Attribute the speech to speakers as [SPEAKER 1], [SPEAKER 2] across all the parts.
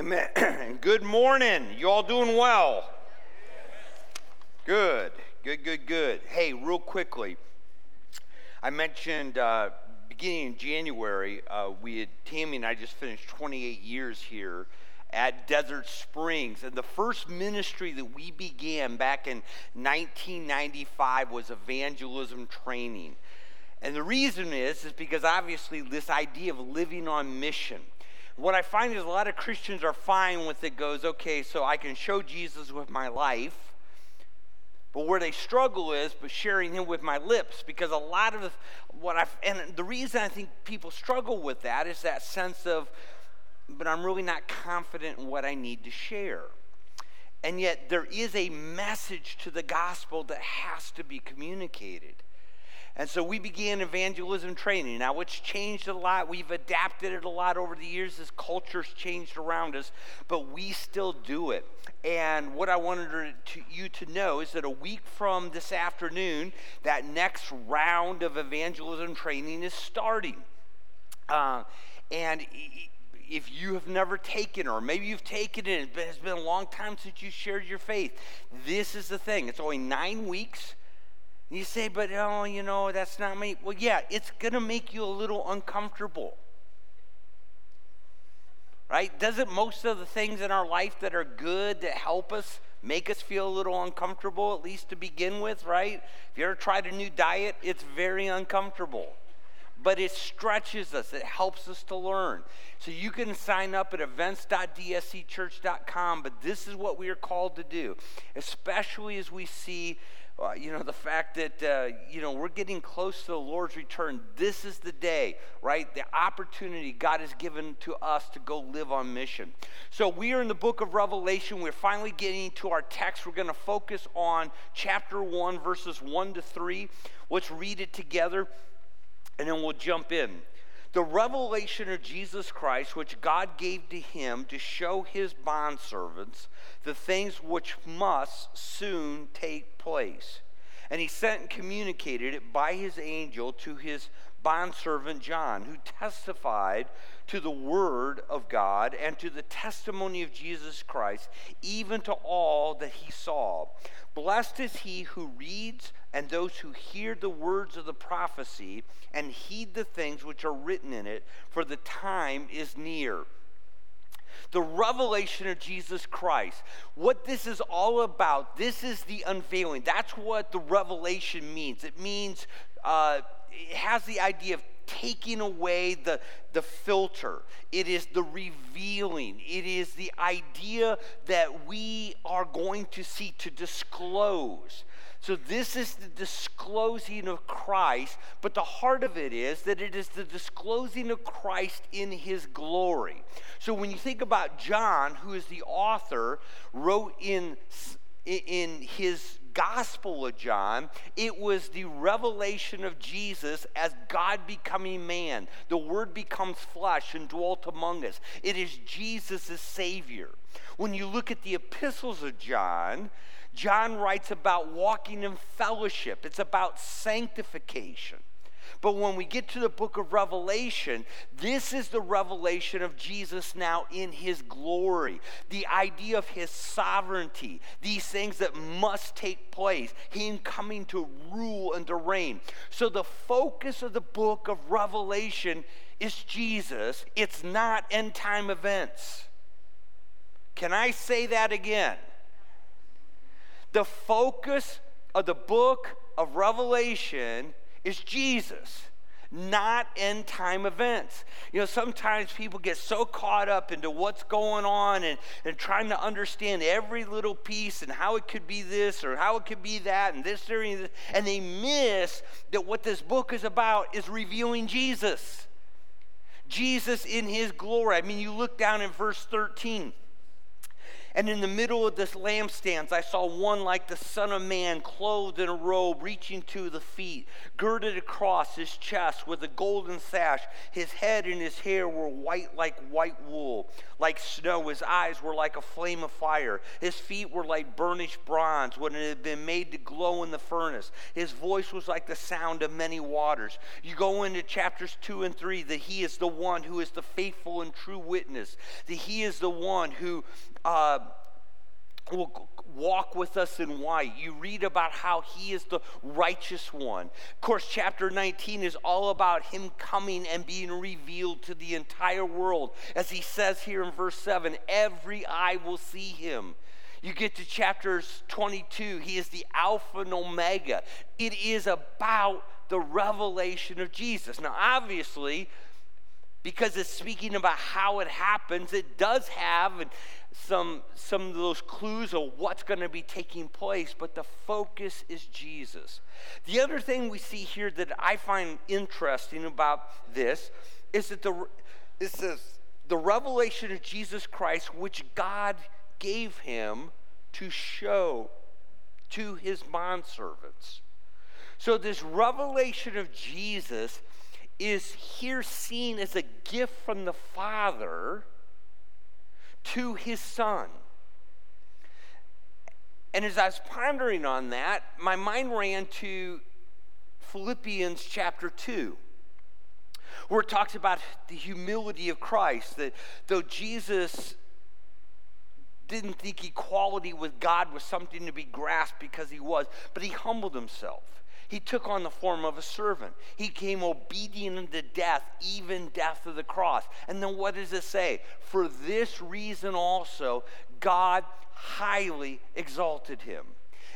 [SPEAKER 1] Amen. good morning. You all doing well? Good, good, good, good. Hey, real quickly, I mentioned uh, beginning in January, uh, we had, Tammy and I just finished 28 years here at Desert Springs. And the first ministry that we began back in 1995 was evangelism training. And the reason is, is because obviously this idea of living on mission what I find is a lot of Christians are fine with it, goes, okay, so I can show Jesus with my life. But where they struggle is but sharing him with my lips because a lot of what I and the reason I think people struggle with that is that sense of but I'm really not confident in what I need to share. And yet there is a message to the gospel that has to be communicated. And so we began evangelism training. Now, it's changed a lot. We've adapted it a lot over the years as culture's changed around us, but we still do it. And what I wanted to, you to know is that a week from this afternoon, that next round of evangelism training is starting. Uh, and if you have never taken or maybe you've taken it, but it's been a long time since you shared your faith, this is the thing. It's only nine weeks. You say, but oh, you know, that's not me. Well, yeah, it's going to make you a little uncomfortable. Right? Doesn't most of the things in our life that are good that help us make us feel a little uncomfortable, at least to begin with, right? If you ever tried a new diet, it's very uncomfortable. But it stretches us, it helps us to learn. So you can sign up at events.dscchurch.com, but this is what we are called to do, especially as we see uh, you know, the fact that, uh, you know, we're getting close to the Lord's return. This is the day, right? The opportunity God has given to us to go live on mission. So we are in the book of Revelation. We're finally getting to our text. We're going to focus on chapter 1, verses 1 to 3. Let's read it together, and then we'll jump in the revelation of Jesus Christ, which God gave to him to show his bondservants the things which must soon take place. And he sent and communicated it by his angel to his bondservant John, who testified to the word of God and to the testimony of Jesus Christ, even to all that he saw. Blessed is he who reads and those who hear the words of the prophecy and heed the things which are written in it, for the time is near. The revelation of Jesus Christ. What this is all about, this is the unveiling. That's what the revelation means. It means, uh, it has the idea of taking away the, the filter. It is the revealing. It is the idea that we are going to see to disclose. So, this is the disclosing of Christ, but the heart of it is that it is the disclosing of Christ in his glory. So, when you think about John, who is the author, wrote in, in his Gospel of John, it was the revelation of Jesus as God becoming man. The Word becomes flesh and dwelt among us. It is Jesus as Savior. When you look at the epistles of John, John writes about walking in fellowship, it's about sanctification. But when we get to the book of Revelation, this is the revelation of Jesus now in his glory. The idea of his sovereignty, these things that must take place, him coming to rule and to reign. So the focus of the book of Revelation is Jesus, it's not end time events. Can I say that again? The focus of the book of Revelation is Jesus, not end time events. You know, sometimes people get so caught up into what's going on and, and trying to understand every little piece and how it could be this or how it could be that and this or this, and they miss that what this book is about is revealing Jesus. Jesus in his glory. I mean, you look down in verse 13. And in the middle of this lampstands, I saw one like the Son of Man, clothed in a robe, reaching to the feet, girded across his chest with a golden sash. His head and his hair were white like white wool, like snow. His eyes were like a flame of fire. His feet were like burnished bronze when it had been made to glow in the furnace. His voice was like the sound of many waters. You go into chapters 2 and 3 that he is the one who is the faithful and true witness, that he is the one who uh, will walk with us in white. You read about how he is the righteous one. Of course, chapter 19 is all about him coming and being revealed to the entire world. As he says here in verse 7 every eye will see him. You get to chapters 22, he is the Alpha and Omega. It is about the revelation of Jesus. Now, obviously, because it's speaking about how it happens, it does have some, some of those clues of what's going to be taking place, but the focus is Jesus. The other thing we see here that I find interesting about this is that the, is this, the revelation of Jesus Christ, which God gave him to show to his bondservants. So, this revelation of Jesus is here seen as a gift from the Father to his Son. And as I was pondering on that, my mind ran to Philippians chapter 2, where it talks about the humility of Christ, that though Jesus didn't think equality with God was something to be grasped because he was, but he humbled himself. He took on the form of a servant. He came obedient unto death, even death of the cross. And then what does it say? For this reason also, God highly exalted him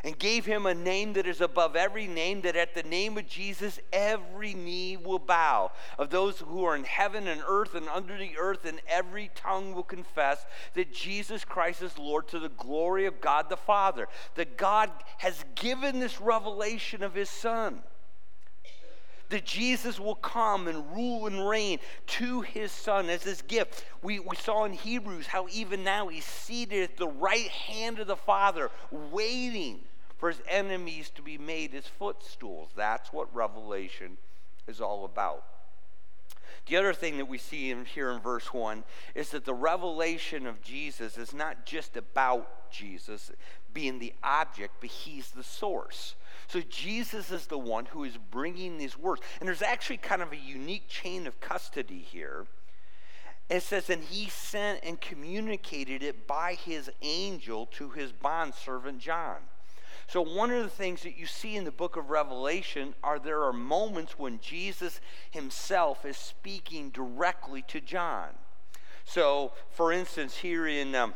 [SPEAKER 1] and gave him a name that is above every name, that at the name of Jesus every knee will bow, of those who are in heaven and earth and under the earth, and every tongue will confess that Jesus Christ is Lord to the glory of God the Father. That God has given this revelation of his Son that Jesus will come and rule and reign to his son as his gift. We, we saw in Hebrews how even now he's seated at the right hand of the Father, waiting for his enemies to be made his footstools. That's what Revelation is all about. The other thing that we see in, here in verse 1 is that the revelation of Jesus is not just about Jesus being the object, but he's the source. So Jesus is the one who is bringing these words. And there's actually kind of a unique chain of custody here. It says, and he sent and communicated it by his angel to his bondservant John. So, one of the things that you see in the book of Revelation are there are moments when Jesus himself is speaking directly to John. So, for instance, here in, um,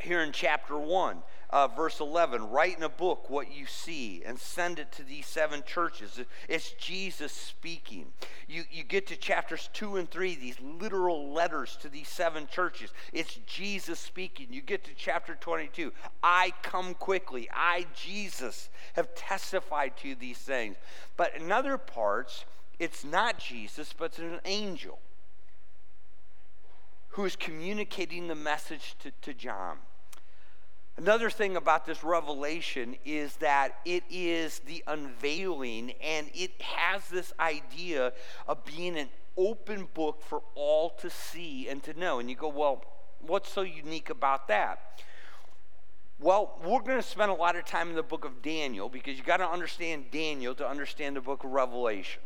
[SPEAKER 1] here in chapter 1, uh, verse 11 write in a book what you see and send it to these seven churches. It's Jesus speaking. You, you get to chapters 2 and 3, these literal letters to these seven churches. It's Jesus speaking. You get to chapter 22, I come quickly. I, Jesus, have testified to these things. But in other parts, it's not Jesus, but it's an angel who is communicating the message to, to John. Another thing about this revelation is that it is the unveiling and it has this idea of being an open book for all to see and to know. And you go, well, what's so unique about that? Well, we're going to spend a lot of time in the book of Daniel because you got to understand Daniel to understand the book of Revelation.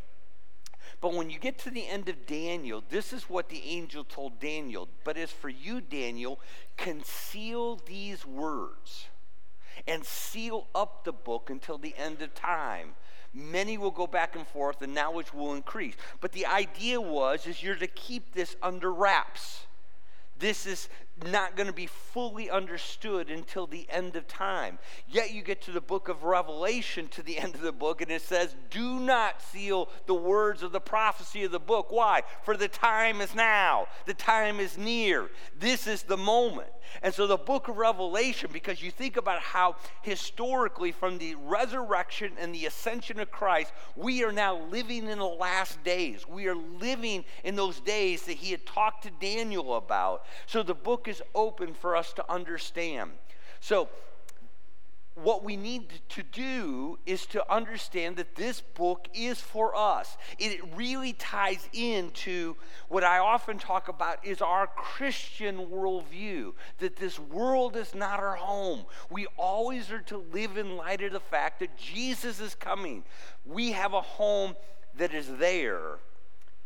[SPEAKER 1] But when you get to the end of Daniel, this is what the angel told Daniel. But as for you, Daniel, conceal these words and seal up the book until the end of time. Many will go back and forth, and knowledge will increase. But the idea was is you're to keep this under wraps. This is not going to be fully understood until the end of time. Yet you get to the book of Revelation, to the end of the book, and it says, Do not seal the words of the prophecy of the book. Why? For the time is now, the time is near. This is the moment. And so the book of Revelation, because you think about how historically, from the resurrection and the ascension of Christ, we are now living in the last days. We are living in those days that he had talked to Daniel about. So the book is open for us to understand. So, what we need to do is to understand that this book is for us. It really ties into what I often talk about is our Christian worldview, that this world is not our home. We always are to live in light of the fact that Jesus is coming. We have a home that is there.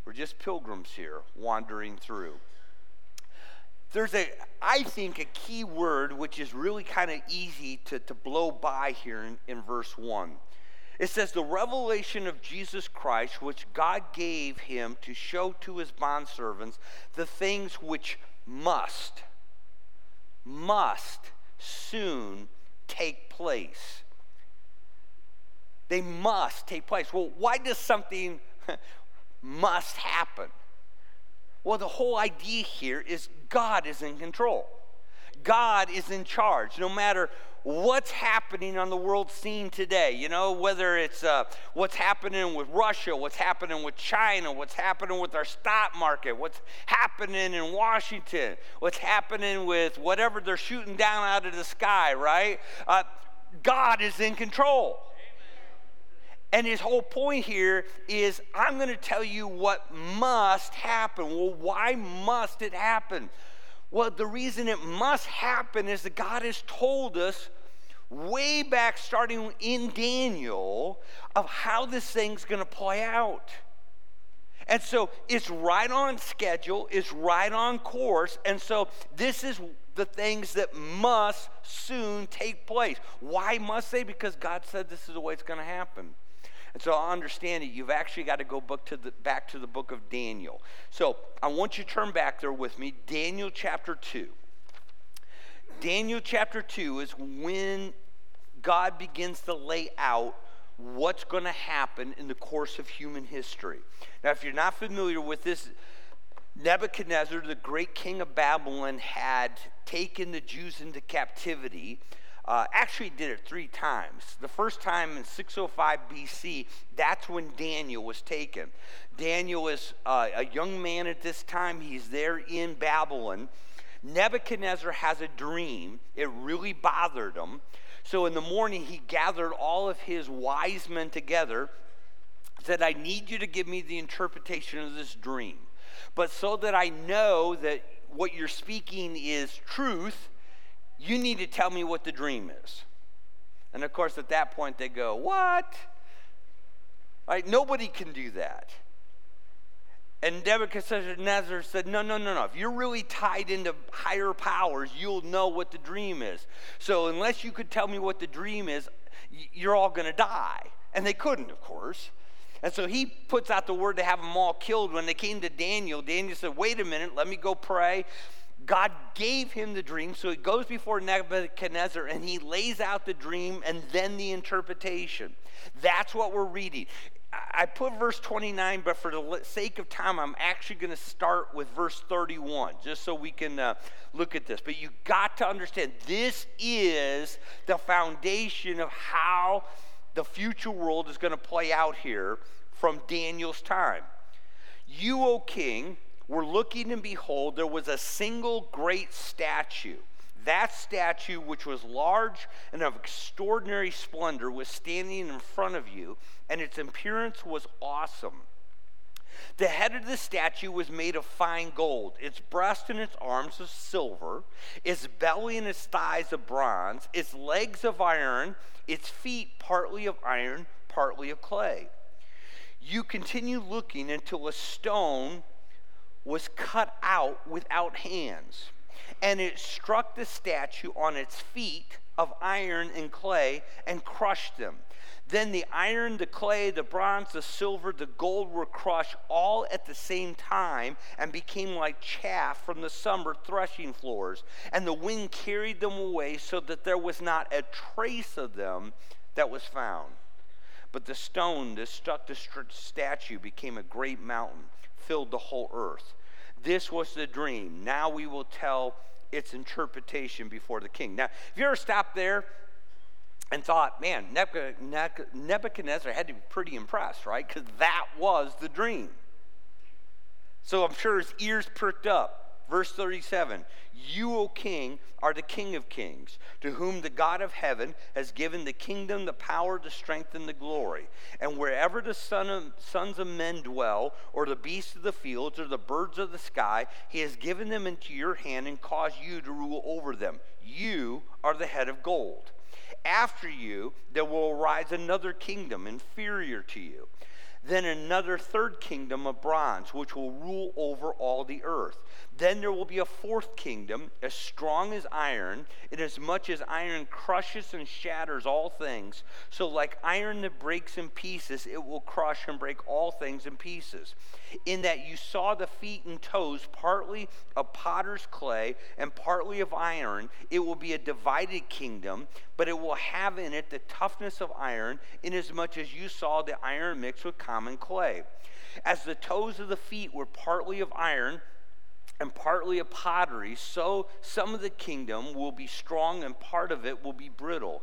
[SPEAKER 1] We're just pilgrims here wandering through there's a, I think, a key word which is really kind of easy to, to blow by here in, in verse 1. It says, The revelation of Jesus Christ, which God gave him to show to his bondservants the things which must, must soon take place. They must take place. Well, why does something must happen? Well, the whole idea here is God is in control. God is in charge. No matter what's happening on the world scene today, you know, whether it's uh, what's happening with Russia, what's happening with China, what's happening with our stock market, what's happening in Washington, what's happening with whatever they're shooting down out of the sky, right? Uh, God is in control. And his whole point here is I'm going to tell you what must happen. Well, why must it happen? Well, the reason it must happen is that God has told us way back, starting in Daniel, of how this thing's going to play out. And so it's right on schedule, it's right on course. And so this is the things that must soon take place. Why must they? Because God said this is the way it's going to happen. And so I understand it. You've actually got to go book to the, back to the book of Daniel. So I want you to turn back there with me. Daniel chapter 2. Daniel chapter 2 is when God begins to lay out what's going to happen in the course of human history. Now, if you're not familiar with this, Nebuchadnezzar, the great king of Babylon, had taken the Jews into captivity uh, actually did it three times. The first time in 605 BC, that's when Daniel was taken. Daniel is uh, a young man at this time, he's there in Babylon. Nebuchadnezzar has a dream, it really bothered him. So in the morning, he gathered all of his wise men together, said, I need you to give me the interpretation of this dream. But so that I know that what you're speaking is truth, you need to tell me what the dream is. And of course, at that point, they go, What? Right? Nobody can do that. And Nebuchadnezzar said, No, no, no, no. If you're really tied into higher powers, you'll know what the dream is. So, unless you could tell me what the dream is, you're all going to die. And they couldn't, of course. And so he puts out the word to have them all killed. When they came to Daniel, Daniel said, Wait a minute, let me go pray. God gave him the dream, so he goes before Nebuchadnezzar and he lays out the dream and then the interpretation. That's what we're reading. I put verse 29, but for the sake of time, I'm actually going to start with verse 31, just so we can uh, look at this. But you got to understand this is the foundation of how the future world is going to play out here from Daniel's time. You, O king, were looking and behold, there was a single great statue. That statue, which was large and of extraordinary splendor, was standing in front of you, and its appearance was awesome. The head of the statue was made of fine gold, its breast and its arms of silver, its belly and its thighs of bronze, its legs of iron, its feet partly of iron, partly of clay. You continue looking until a stone was cut out without hands, and it struck the statue on its feet of iron and clay and crushed them. Then the iron, the clay, the bronze, the silver, the gold were crushed all at the same time and became like chaff from the summer threshing floors. And the wind carried them away so that there was not a trace of them that was found. But the stone that struck the statue became a great mountain filled the whole earth. This was the dream. Now we will tell its interpretation before the king. Now, if you ever stopped there and thought, man, Nebuchadnezzar had to be pretty impressed, right? Because that was the dream. So I'm sure his ears perked up. Verse 37 You, O king, are the king of kings, to whom the God of heaven has given the kingdom, the power, the strength, and the glory. And wherever the son of, sons of men dwell, or the beasts of the fields, or the birds of the sky, he has given them into your hand and caused you to rule over them. You are the head of gold. After you, there will arise another kingdom inferior to you then another third kingdom of bronze, which will rule over all the earth. Then there will be a fourth kingdom, as strong as iron, inasmuch as iron crushes and shatters all things. So, like iron that breaks in pieces, it will crush and break all things in pieces. In that you saw the feet and toes, partly of potter's clay and partly of iron, it will be a divided kingdom, but it will have in it the toughness of iron, inasmuch as you saw the iron mixed with common clay. As the toes of the feet were partly of iron, and partly a pottery, so some of the kingdom will be strong and part of it will be brittle.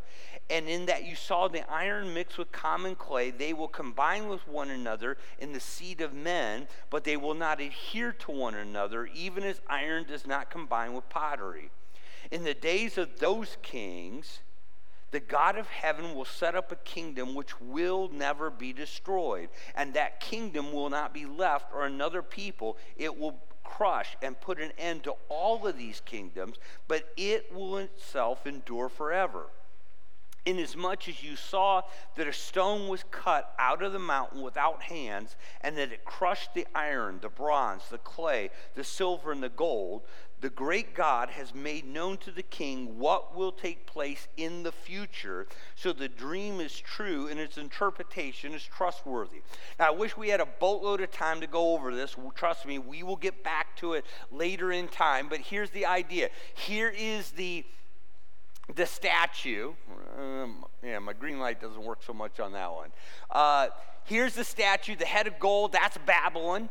[SPEAKER 1] And in that you saw the iron mixed with common clay, they will combine with one another in the seed of men, but they will not adhere to one another, even as iron does not combine with pottery. In the days of those kings, the God of heaven will set up a kingdom which will never be destroyed, and that kingdom will not be left or another people. It will crush and put an end to all of these kingdoms, but it will itself endure forever. Inasmuch as you saw that a stone was cut out of the mountain without hands, and that it crushed the iron, the bronze, the clay, the silver, and the gold, the great God has made known to the king what will take place in the future, so the dream is true and its interpretation is trustworthy. Now, I wish we had a boatload of time to go over this. Trust me, we will get back to it later in time, but here's the idea. Here is the the statue. Um, yeah, my green light doesn't work so much on that one. Uh, here's the statue, the head of gold, that's Babylon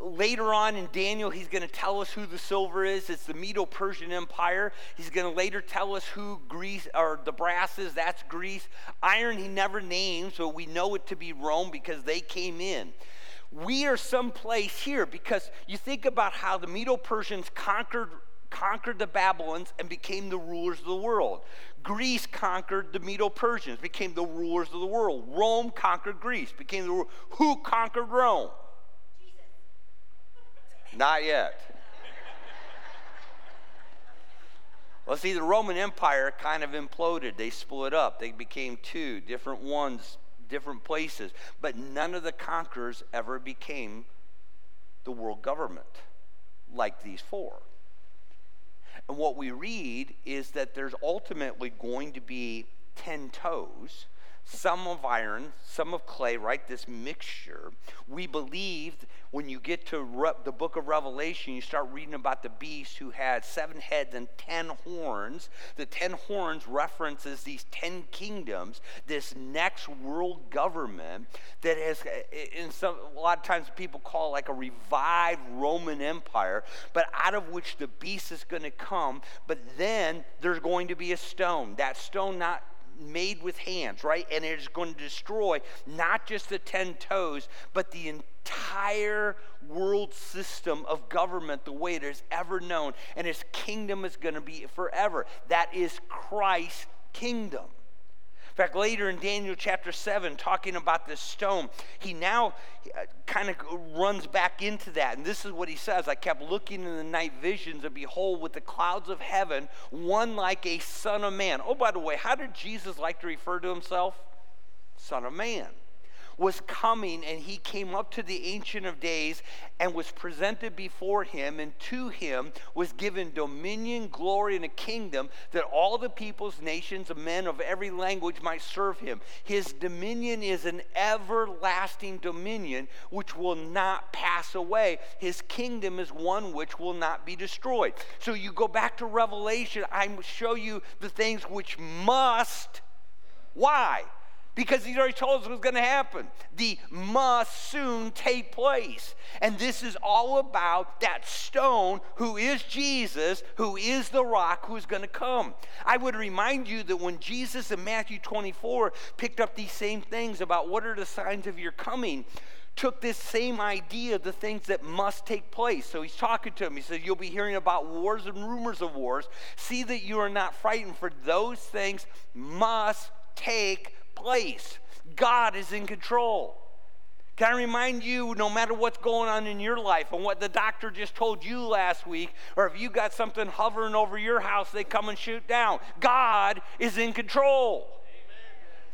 [SPEAKER 1] later on in Daniel, he's going to tell us who the silver is. It's the Medo Persian Empire. He's going to later tell us who Greece or the brass is. That's Greece. Iron, he never names, but we know it to be Rome because they came in. We are someplace here because you think about how the Medo Persians conquered conquered the Babylons and became the rulers of the world. Greece conquered the Medo Persians, became the rulers of the world. Rome conquered Greece, became the who conquered Rome? Not yet. well, see, the Roman Empire kind of imploded. They split up, they became two different ones, different places. But none of the conquerors ever became the world government like these four. And what we read is that there's ultimately going to be 10 toes some of iron, some of clay, right? This mixture. We believed when you get to Re- the book of Revelation, you start reading about the beast who had seven heads and ten horns. The ten horns references these ten kingdoms, this next world government that has, eh, eh, in some, a lot of times people call like a revived Roman Empire, but out of which the beast is going to come. But then there's going to be a stone. That stone not made with hands, right? And it is going to destroy not just the 10 toes, but the entire world system of government the way it is ever known. And his kingdom is going to be forever. That is Christ's kingdom. Fact, later in Daniel chapter 7, talking about this stone, he now uh, kind of runs back into that. And this is what he says I kept looking in the night visions, and behold, with the clouds of heaven, one like a son of man. Oh, by the way, how did Jesus like to refer to himself? Son of man was coming, and he came up to the Ancient of Days and was presented before him, and to him was given dominion, glory, and a kingdom that all the peoples, nations, and men of every language might serve him. His dominion is an everlasting dominion which will not pass away. His kingdom is one which will not be destroyed. So you go back to Revelation, I show you the things which must. Why? Because he's already told us what's going to happen. The must soon take place. And this is all about that stone who is Jesus, who is the rock who's going to come. I would remind you that when Jesus in Matthew 24 picked up these same things about what are the signs of your coming, took this same idea, of the things that must take place. So he's talking to him. He says, You'll be hearing about wars and rumors of wars. See that you are not frightened, for those things must take place. God is in control. Can I remind you, no matter what's going on in your life and what the doctor just told you last week, or if you got something hovering over your house, they come and shoot down. God is in control.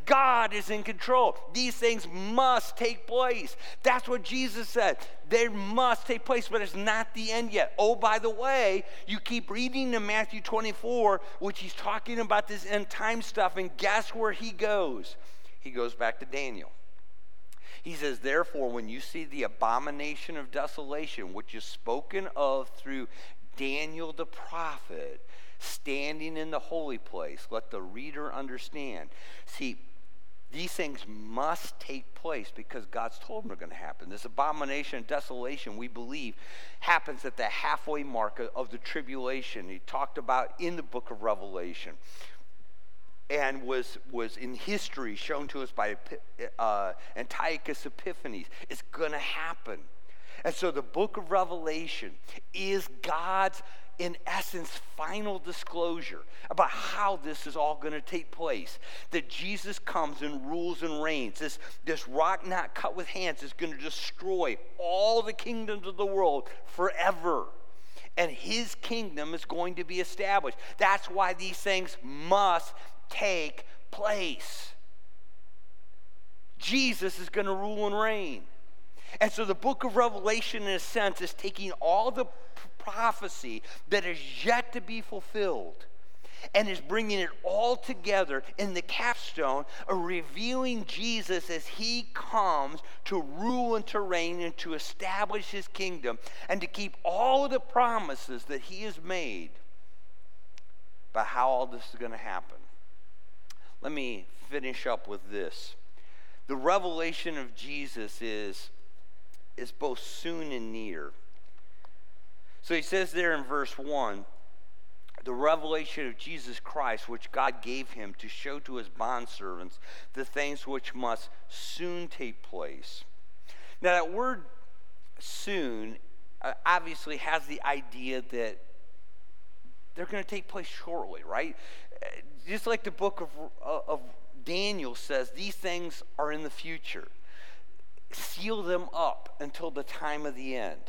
[SPEAKER 1] God is in control. These things must take place. That's what Jesus said. They must take place, but it's not the end yet. Oh, by the way, you keep reading in Matthew 24, which he's talking about this end time stuff, and guess where he goes? He goes back to Daniel. He says, Therefore, when you see the abomination of desolation, which is spoken of through Daniel the prophet, standing in the holy place, let the reader understand. See, these things must take place because God's told them they're going to happen. This abomination and desolation, we believe, happens at the halfway mark of the tribulation. He talked about in the book of Revelation and was, was in history shown to us by uh, Antiochus Epiphanes. It's going to happen. And so the book of Revelation is God's, in essence, final disclosure about how this is all going to take place. That Jesus comes and rules and reigns. This, this rock not cut with hands is going to destroy all the kingdoms of the world forever and his kingdom is going to be established. That's why these things must take place. Jesus is going to rule and reign. And so the book of Revelation, in a sense, is taking all the prophecy that is yet to be fulfilled and is bringing it all together in the capstone of revealing Jesus as he comes to rule and to reign and to establish his kingdom and to keep all of the promises that he has made about how all this is going to happen. Let me finish up with this. The revelation of Jesus is, is both soon and near. So he says there in verse 1 the revelation of Jesus Christ, which God gave him to show to his bondservants the things which must soon take place. Now, that word soon uh, obviously has the idea that they're going to take place shortly, right? just like the book of, uh, of Daniel says, these things are in the future. Seal them up until the time of the end.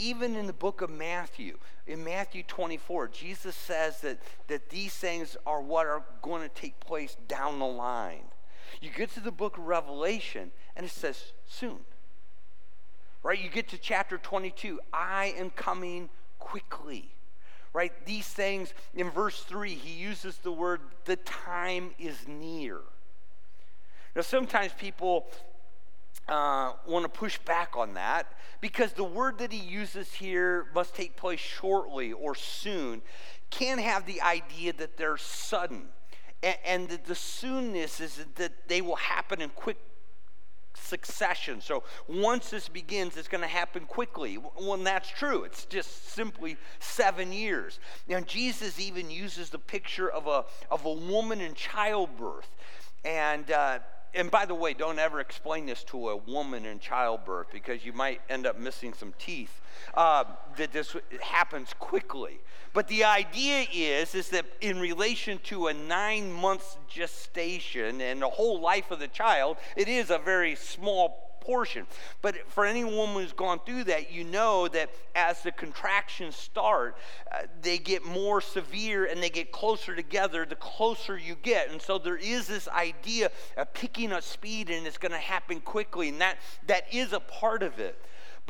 [SPEAKER 1] Even in the book of Matthew, in Matthew 24, Jesus says that, that these things are what are going to take place down the line. You get to the book of Revelation, and it says soon. Right? You get to chapter 22, I am coming quickly right? These things, in verse 3, he uses the word, the time is near. Now, sometimes people uh, want to push back on that because the word that he uses here must take place shortly or soon can have the idea that they're sudden. And, and the, the soonness is that they will happen in quick succession. So once this begins, it's going to happen quickly. When that's true, it's just simply seven years. Now, Jesus even uses the picture of a, of a woman in childbirth. And, uh, and by the way, don't ever explain this to a woman in childbirth because you might end up missing some teeth. Uh, that this happens quickly. But the idea is, is that in relation to a nine months gestation and the whole life of the child, it is a very small portion. But for any woman who's gone through that, you know that as the contractions start, uh, they get more severe and they get closer together the closer you get. And so there is this idea of picking up speed and it's going to happen quickly. And that, that is a part of it.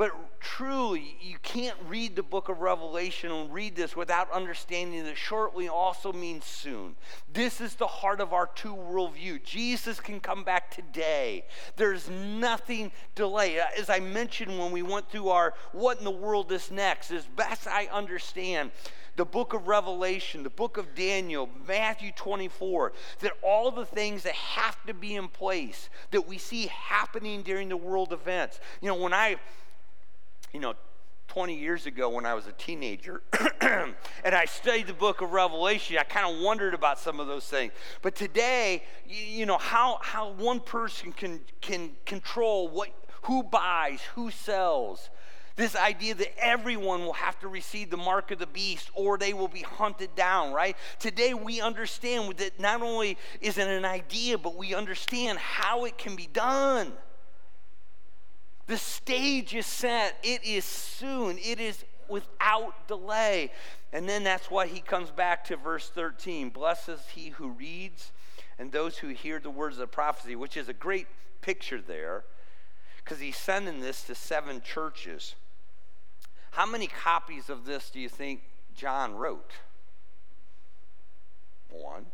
[SPEAKER 1] But truly, you can't read the book of Revelation and read this without understanding that shortly also means soon. This is the heart of our two worldview. Jesus can come back today. There's nothing delayed. As I mentioned when we went through our What in the World is Next, as best I understand, the book of Revelation, the book of Daniel, Matthew 24, that all the things that have to be in place that we see happening during the world events. You know, when I you know, 20 years ago when I was a teenager and I studied the book of Revelation, I kind of wondered about some of those things. But today, you, know, how, how one person can, can control what, who buys, who sells. This idea that everyone will have to receive the mark of the beast or they will be hunted down, right? Today we understand that not only is it an idea, but we understand how it can be done. The stage is set, it is soon, it is without delay. And then that's why he comes back to verse 13 Blesses he who reads and those who hear the words of the prophecy, which is a great picture there because he's sending this to seven churches. How many copies of this do you think John wrote? One.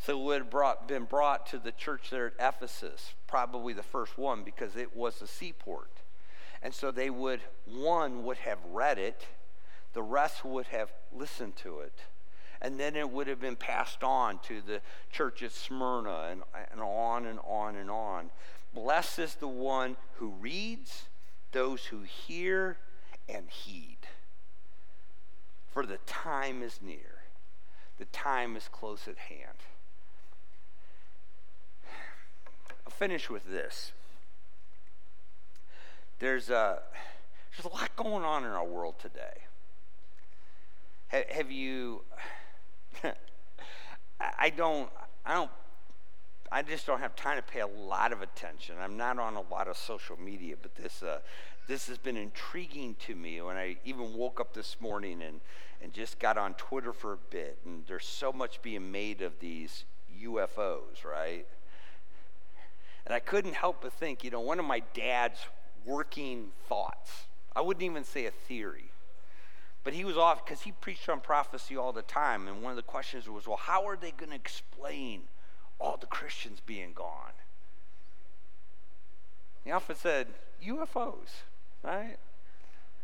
[SPEAKER 1] So it would have brought, been brought to the church there at Ephesus, probably the first one because it was a seaport. And so they would, one would have read it, the rest would have listened to it. And then it would have been passed on to the church at Smyrna and, and on and on and on. Blessed is the one who reads those who hear and heed. For the time is near, the time is close at hand. Finish with this. There's a, there's a lot going on in our world today. Have, have you, I don't, I don't I just don't have time to pay a lot of attention. I'm not on a lot of social media, but this uh, this has been intriguing to me. When I even woke up this morning and and just got on Twitter for a bit, and there's so much being made of these UFOs, right? And I couldn't help but think, you know, one of my dad's working thoughts. I wouldn't even say a theory. But he was off because he preached on prophecy all the time. And one of the questions was, well, how are they going to explain all the Christians being gone. He often said, UFOs, right?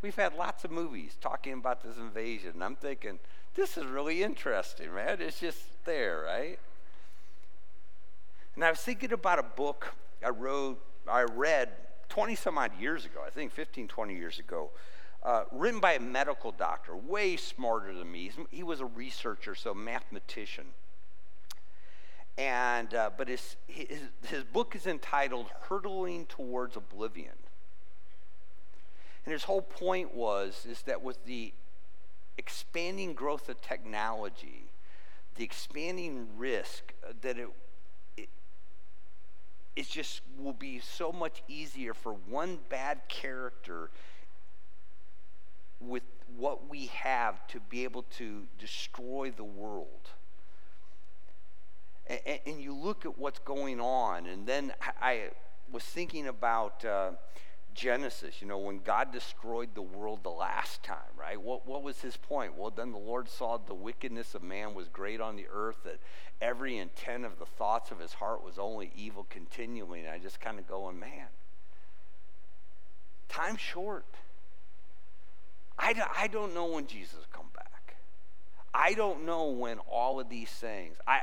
[SPEAKER 1] We've had lots of movies talking about this invasion. I'm thinking, this is really interesting, man. It's just there, right? And I was thinking about a book I wrote, I read 20 some odd years ago, I think 15, 20 years ago, uh, written by a medical doctor, way smarter than me. He was a researcher, so mathematician. And, uh, but his, his, his book is entitled Hurtling Towards Oblivion. And his whole point was is that with the expanding growth of technology, the expanding risk uh, that it, it it just will be so much easier for one bad character with what we have to be able to destroy the world. And, and you look at what's going on, and then I was thinking about uh, Genesis, you know, when God destroyed the world the last time, right? What, what was his point? Well, then the Lord saw the wickedness of man was great on the earth, that every intent of the thoughts of his heart was only evil continually. And I just kind of going, oh, man, time's short. I, I don't know when Jesus will come back. I don't know when all of these things. I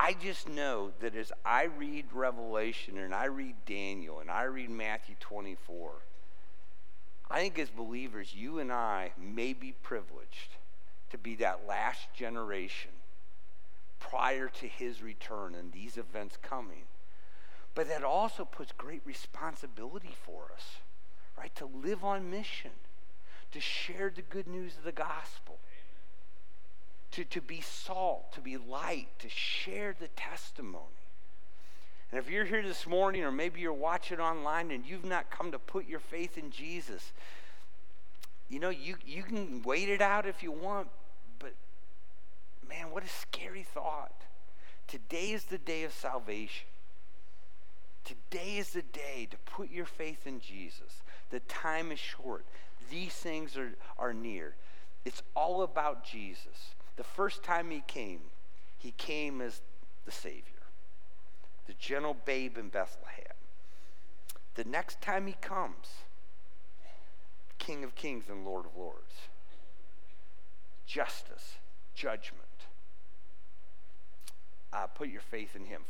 [SPEAKER 1] I just know that as I read Revelation and I read Daniel and I read Matthew 24, I think as believers, you and I may be privileged to be that last generation prior to his return and these events coming. But that also puts great responsibility for us, right? To live on mission, to share the good news of the gospel to, to be salt, to be light, to share the testimony. And if you're here this morning, or maybe you're watching online and you've not come to put your faith in Jesus, you know, you, you can wait it out if you want, but man, what a scary thought. Today is the day of salvation. Today is the day to put your faith in Jesus. The time is short. These things are, are near. It's all about Jesus. The first time he came, he came as the Savior, the gentle babe in Bethlehem. The next time he comes, King of Kings and Lord of Lords. Justice, judgment. Uh, put your faith in him.